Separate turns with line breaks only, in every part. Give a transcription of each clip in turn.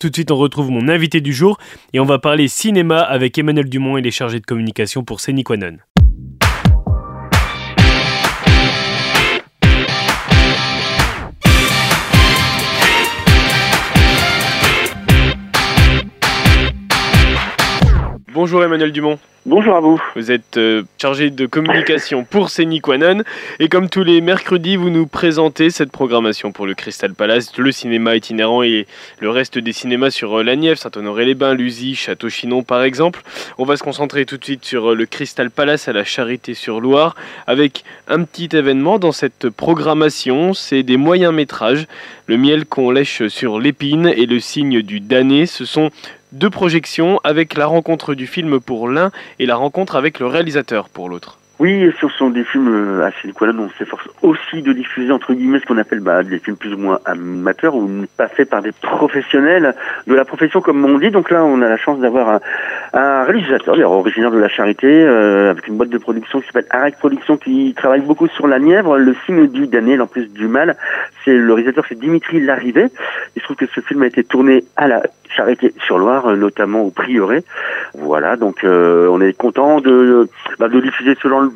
Tout de suite, on retrouve mon invité du jour et on va parler cinéma avec Emmanuel Dumont et les chargés de communication pour Séniquanon. Bonjour Emmanuel Dumont.
Bonjour à vous.
Vous êtes euh, chargé de communication pour Séniquanon et comme tous les mercredis, vous nous présentez cette programmation pour le Crystal Palace, le cinéma itinérant et le reste des cinémas sur euh, la Nièvre, Saint-Honoré-les-Bains, Lusy, Château-Chinon par exemple. On va se concentrer tout de suite sur euh, le Crystal Palace à la Charité-sur-Loire avec un petit événement dans cette programmation, c'est des moyens métrages. Le miel qu'on lèche sur l'épine et le signe du damné, ce sont deux projections avec la rencontre du film pour l'un et la rencontre avec le réalisateur pour l'autre.
Oui, ce sont des films euh, assez quoi on s'efforce aussi de diffuser entre guillemets ce qu'on appelle bah, des films plus ou moins amateurs ou pas faits par des professionnels de la profession comme on dit. Donc là, on a la chance d'avoir un, réalisateur, d'ailleurs originaire de la Charité, euh, avec une boîte de production qui s'appelle Arec Production, qui travaille beaucoup sur la Nièvre. Le signe du damné, en plus du mal, c'est le réalisateur, c'est Dimitri Larrivé. Il se trouve que ce film a été tourné à la Charité-sur-Loire, notamment au Prieuré. Voilà, donc euh, on est content de, bah, de diffuser selon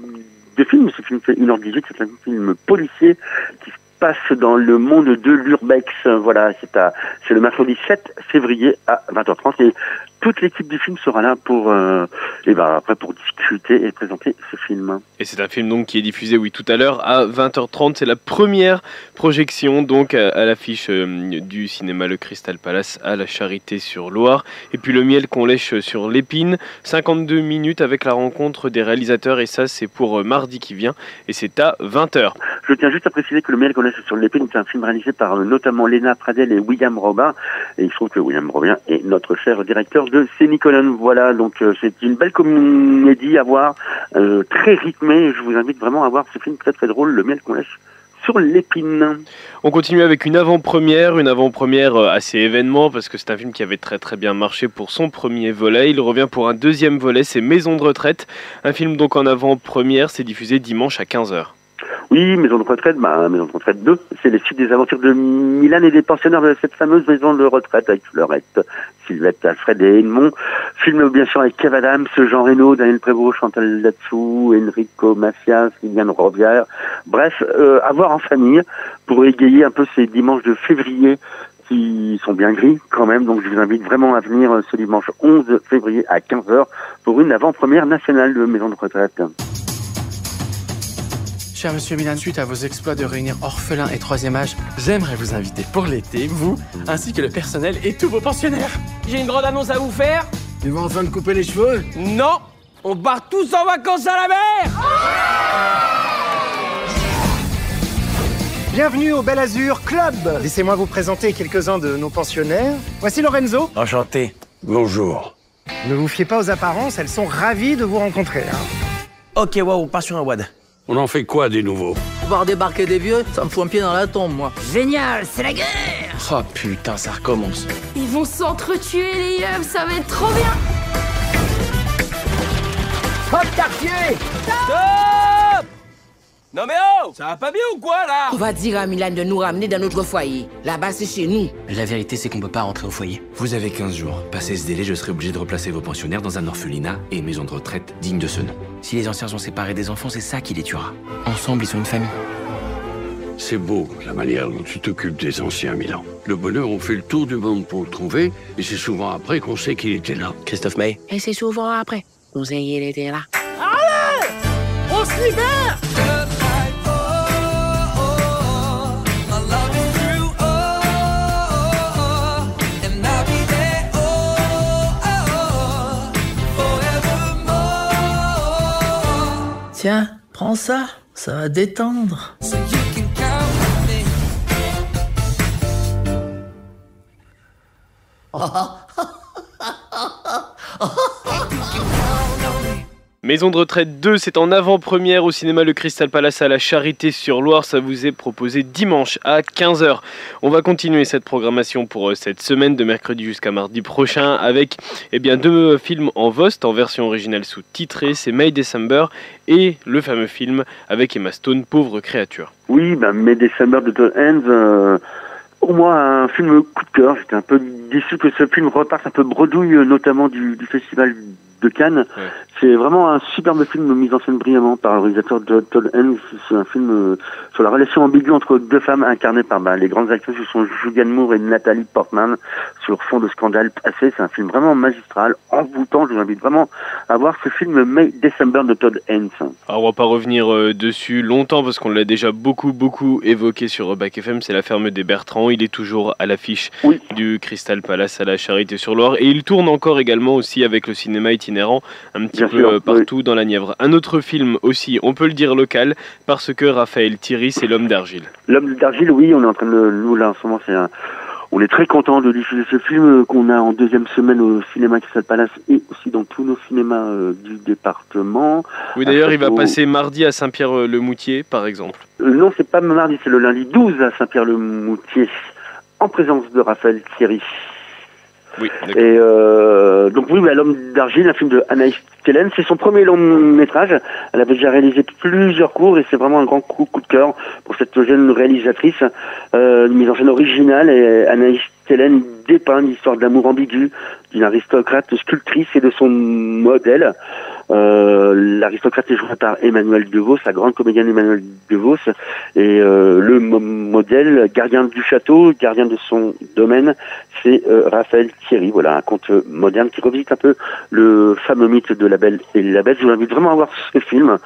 de film. Ce film fait 1h18, c'est un film policier qui se passe dans le monde de l'urbex. Voilà, c'est à, c'est le mercredi 7 février à 20h30 et toute l'équipe du film sera là pour, euh, et ben après pour discuter et présenter ce film.
Et c'est un film donc qui est diffusé, oui, tout à l'heure à 20h30. C'est la première projection donc à, l'affiche euh, du cinéma Le Crystal Palace à la Charité sur Loire. Et puis le miel qu'on lèche sur l'épine, 52 minutes avec la rencontre des réalisateurs et ça c'est pour euh, mardi qui vient et c'est à 20h.
Je tiens juste à préciser que le miel qu'on lèche sur l'épine c'est un film réalisé par notamment Lena Pradel et William Robin. Et il se trouve que William Robin est notre cher directeur de Sénicolan. Voilà, donc euh, c'est une belle comédie à voir, euh, très rythmée. Je vous invite vraiment à voir ce film très très drôle, Le miel qu'on lèche sur l'épine.
On continue avec une avant-première, une avant-première euh, assez événement parce que c'est un film qui avait très très bien marché pour son premier volet. Il revient pour un deuxième volet, c'est Maison de retraite. Un film donc en avant-première, c'est diffusé dimanche à 15h.
Oui, maison de retraite, bah, maison de retraite 2, c'est les suites des aventures de Milan et des pensionnaires de cette fameuse maison de retraite avec Fleurette, Sylvette, Alfred et Edmond. Film bien sûr avec Kev Adams, Jean Reno, Daniel Prévost, Chantal Latsou, Enrico Macias, Liliane Robière. Bref, euh, à en famille pour égayer un peu ces dimanches de février qui sont bien gris quand même. Donc je vous invite vraiment à venir ce dimanche 11 février à 15h pour une avant-première nationale de maison de retraite.
Cher Monsieur Milan, suite à vos exploits de réunir orphelins et troisième âge, j'aimerais vous inviter pour l'été, vous, ainsi que le personnel et tous vos pensionnaires.
J'ai une grande annonce à vous faire.
Tu vas enfin te couper les cheveux
Non On part tous en vacances à la mer
Bienvenue au Bel Azur Club Laissez-moi vous présenter quelques-uns de nos pensionnaires. Voici Lorenzo.
Enchanté. Bonjour.
Ne vous fiez pas aux apparences, elles sont ravies de vous rencontrer. Hein.
Ok, waouh, pas sur un WAD.
On en fait quoi des nouveaux?
Voir débarquer des vieux, ça me fout un pied dans la tombe, moi.
Génial, c'est la guerre
Oh putain, ça recommence.
Ils vont s'entretuer, les yeux, ça va être trop bien
Hop, quartier Stop Non mais oh Ça va pas bien ou quoi, là?
On va dire à Milan de nous ramener dans notre foyer. Là-bas, c'est chez nous.
La vérité, c'est qu'on peut pas rentrer au foyer.
Vous avez 15 jours. Passé ce délai, je serai obligé de replacer vos pensionnaires dans un orphelinat et une maison de retraite digne de ce nom.
Si les anciens sont séparés des enfants, c'est ça qui les tuera. Ensemble, ils sont une famille.
C'est beau, la manière dont tu t'occupes des anciens, Milan. Le bonheur, on fait le tour du monde pour le trouver, et c'est souvent après qu'on sait qu'il était là.
Christophe May.
Et c'est souvent après. Vous ayez il était là.
Allez On se libère
Tiens, prends ça, ça va détendre.
Maison de retraite 2, c'est en avant-première au cinéma Le Crystal Palace à la Charité sur Loire. Ça vous est proposé dimanche à 15h. On va continuer cette programmation pour euh, cette semaine de mercredi jusqu'à mardi prochain avec eh bien, deux films en Vost en version originale sous-titrée. C'est May December et le fameux film avec Emma Stone, Pauvre créature.
Oui, ben, May December de The Hands. euh, pour moi un film coup de cœur. J'étais un peu déçu que ce film reparte un peu bredouille, notamment du, du festival de Cannes. C'est vraiment un superbe film mis en scène brillamment par le réalisateur Todd Haynes. C'est un film euh, sur la relation ambiguë entre deux femmes incarnées par bah, les grandes actrices qui sont Julianne Moore et Nathalie Portman sur fond de scandale passé. C'est un film vraiment magistral, envoûtant. Je vous invite vraiment à voir ce film May December de Todd Haynes.
Alors on va pas revenir euh, dessus longtemps parce qu'on l'a déjà beaucoup beaucoup évoqué sur Bac FM. C'est la ferme des Bertrands. Il est toujours à l'affiche du Crystal Palace à la Charité-sur-Loire et il tourne encore également aussi avec le cinéma itinérant un petit peu euh, partout dans la Nièvre. Un autre film aussi, on peut le dire local, parce que Raphaël Thierry, c'est L'homme d'argile.
L'homme d'argile, oui, on est en train de nous là en ce moment, c'est on est très content de diffuser ce film euh, qu'on a en deuxième semaine au cinéma Crystal Palace et aussi dans tous nos cinémas euh, du département.
Oui, d'ailleurs, il va passer mardi à Saint-Pierre-le-Moutier, par exemple.
non, c'est pas mardi, c'est le lundi 12 à Saint-Pierre-le-Moutier, en présence de Raphaël Thierry.
Oui,
et euh, donc oui, l'homme d'argile, un film de Anaïs Kellen, c'est son premier long métrage. Elle avait déjà réalisé plusieurs cours et c'est vraiment un grand coup, coup de cœur pour cette jeune réalisatrice. Euh, une mise en scène originale et Anaïs Kellen dépeint l'histoire d'amour ambigu d'une aristocrate sculptrice et de son modèle. Euh, L'aristocrate est joué par Emmanuel DeVos, la grande comédienne Emmanuel DeVos, et euh, le modèle, gardien du château, gardien de son domaine, c'est euh, Raphaël Thierry. Voilà, un conte moderne qui revisite un peu le fameux mythe de la Belle et la Bête. Je vous invite vraiment à voir ce film.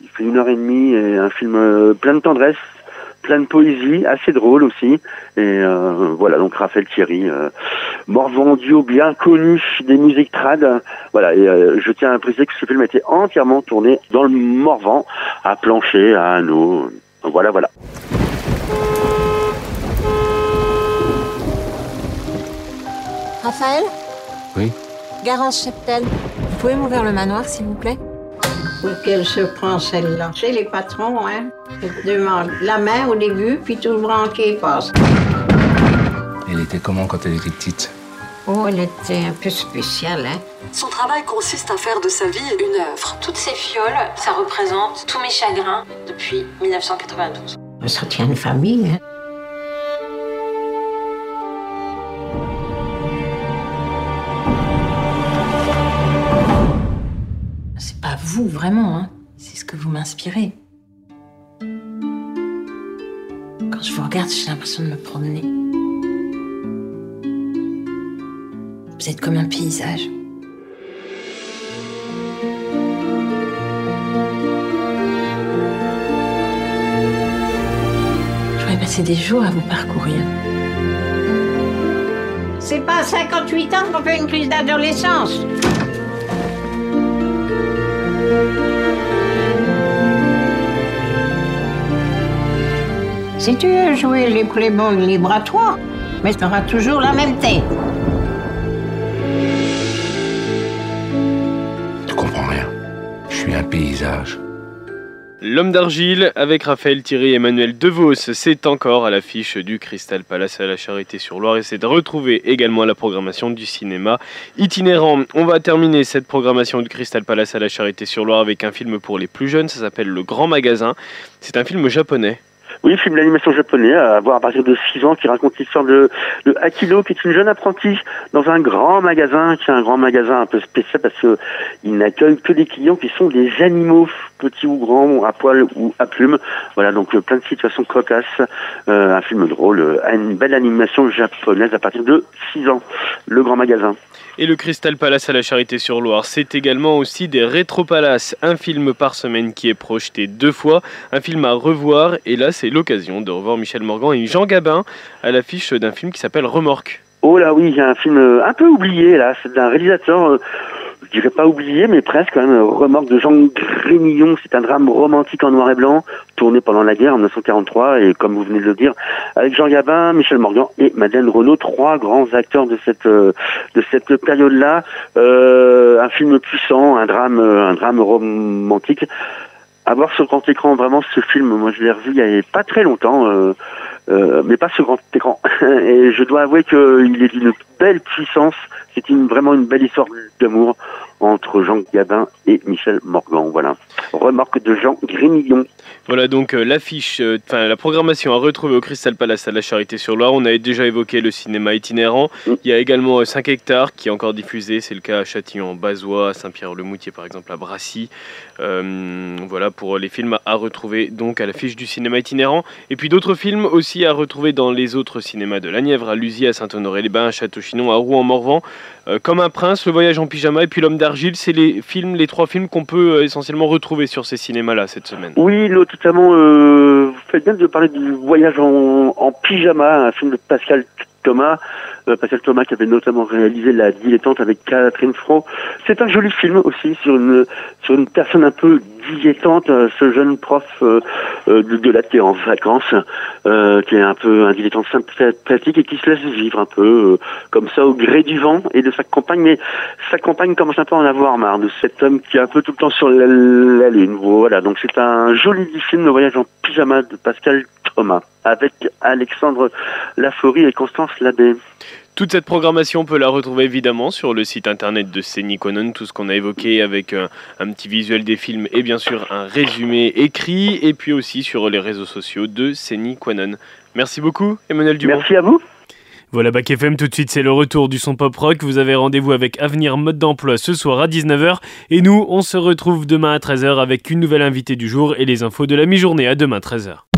Il fait une heure et demie et un film euh, plein de tendresse, plein de poésie, assez drôle aussi. Et euh, voilà, donc Raphaël Thierry, euh, Morvan duo bien connu des musiques trad. Voilà, et euh, je tiens à préciser que ce film a été entièrement tourné dans le Morvan, à Plancher, à Hanau. Voilà, voilà.
Raphaël?
Oui?
Garance Cheptel, vous pouvez m'ouvrir le manoir, s'il vous plaît?
Pour qu'elle se prend celle-là. Chez les patrons, hein. Elle demande la main au début, puis tout le branqué passe.
Elle était comment quand elle était petite?
Oh, elle était un peu spéciale, hein.
Son travail consiste à faire de sa vie une œuvre.
Toutes ces fioles, ça représente tous mes chagrins depuis 1992.
Ça tient une famille, hein.
Vraiment, hein. C'est ce que vous m'inspirez. Quand je vous regarde, j'ai l'impression de me promener. Vous êtes comme un paysage. Je pourrais passer des jours à vous parcourir.
C'est pas à 58 ans qu'on fait une crise d'adolescence. Si tu veux jouer les playboys libre à toi, mais tu auras toujours la même tête.
Tu comprends rien. Je suis un paysage.
L'homme d'argile avec Raphaël Thierry et Emmanuel DeVos, c'est encore à l'affiche du Crystal Palace à la Charité-sur-Loire et c'est de retrouver également la programmation du cinéma itinérant. On va terminer cette programmation du Crystal Palace à la Charité-sur-Loire avec un film pour les plus jeunes, ça s'appelle Le Grand Magasin. C'est un film japonais.
Oui, film d'animation japonais, à voir à partir de 6 ans, qui raconte l'histoire de, de Akilo, qui est une jeune apprentie dans un grand magasin, qui est un grand magasin un peu spécial parce que il n'accueille que des clients qui sont des animaux, petits ou grands, à poil ou à plumes. Voilà, donc euh, plein de situations cocasses. Euh, un film drôle, euh, une belle animation japonaise à partir de 6 ans. Le grand magasin.
Et le Crystal Palace à la Charité-sur-Loire, c'est également aussi des Rétro Palace, un film par semaine qui est projeté deux fois, un film à revoir, et là c'est l'occasion de revoir Michel Morgan et Jean Gabin à l'affiche d'un film qui s'appelle Remorque.
Oh là oui, il y a un film un peu oublié là, c'est d'un réalisateur je dirais pas oublié, mais presque quand même, remorque de Jean Grémillon. C'est un drame romantique en noir et blanc, tourné pendant la guerre en 1943, et comme vous venez de le dire, avec Jean Gabin, Michel Morgan et Madeleine Renaud, trois grands acteurs de cette de cette période-là. Euh, un film puissant, un drame, un drame romantique. À voir sur grand écran, vraiment, ce film, moi je l'ai revu il y a pas très longtemps. Euh, euh, mais pas sur grand écran. Et je dois avouer qu'il est d'une belle puissance. C'est une, vraiment une belle histoire d'amour entre Jean Gabin et Michel Morgan. Voilà. Remarque de Jean Grémillon.
Voilà donc euh, l'affiche, euh, enfin la programmation à retrouver au Crystal Palace à la Charité-sur-Loire. On avait déjà évoqué le cinéma itinérant. Il y a également euh, 5 hectares qui est encore diffusé. C'est le cas à Châtillon, Bazois, à Saint-Pierre-le-Moutier par exemple, à Brassy. Euh, voilà pour les films à retrouver donc à l'affiche du cinéma itinérant. Et puis d'autres films aussi à retrouver dans les autres cinémas de la Nièvre, à Lusy, à Saint-Honoré-les-Bains, à Château-Chinon, à Rouen-en-Morvan. Euh, comme un prince, Le Voyage en pyjama et puis L'Homme d'argile, c'est les films, les trois films qu'on peut euh, essentiellement retrouver sur ces cinémas-là cette semaine.
Oui, notamment, euh, vous faites bien de parler du voyage en pyjama, un film de Pascal Thomas. Euh, Pascal Thomas qui avait notamment réalisé La dilettante avec Catherine Fro. C'est un joli film aussi sur une sur une personne un peu dilettante, euh, ce jeune prof euh, euh, de, de qui est en vacances, qui est un peu un dilettante sympathique et qui se laisse vivre un peu comme ça au gré du vent et de sa compagne. Mais sa compagne commence un peu à en avoir marre de cet homme qui est un peu tout le temps sur la, la lune. Voilà, donc c'est un joli film, Le voyage en pyjama de Pascal Avec Alexandre Laforie et Constance Labbé.
Toute cette programmation, on peut la retrouver évidemment sur le site internet de Séniconon, tout ce qu'on a évoqué avec un, un, petit visuel des films et bien sûr un résumé écrit, et puis aussi sur les réseaux sociaux de Séniconon. Merci beaucoup, Emmanuel Dumont.
Merci à vous.
Voilà, Bac FM, tout de suite, c'est le retour du son pop rock. Vous avez rendez-vous avec Avenir Mode d'Emploi ce soir à 19h. Et nous, on se retrouve demain à 13h avec une nouvelle invitée du jour et les infos de la mi-journée. À demain, 13h.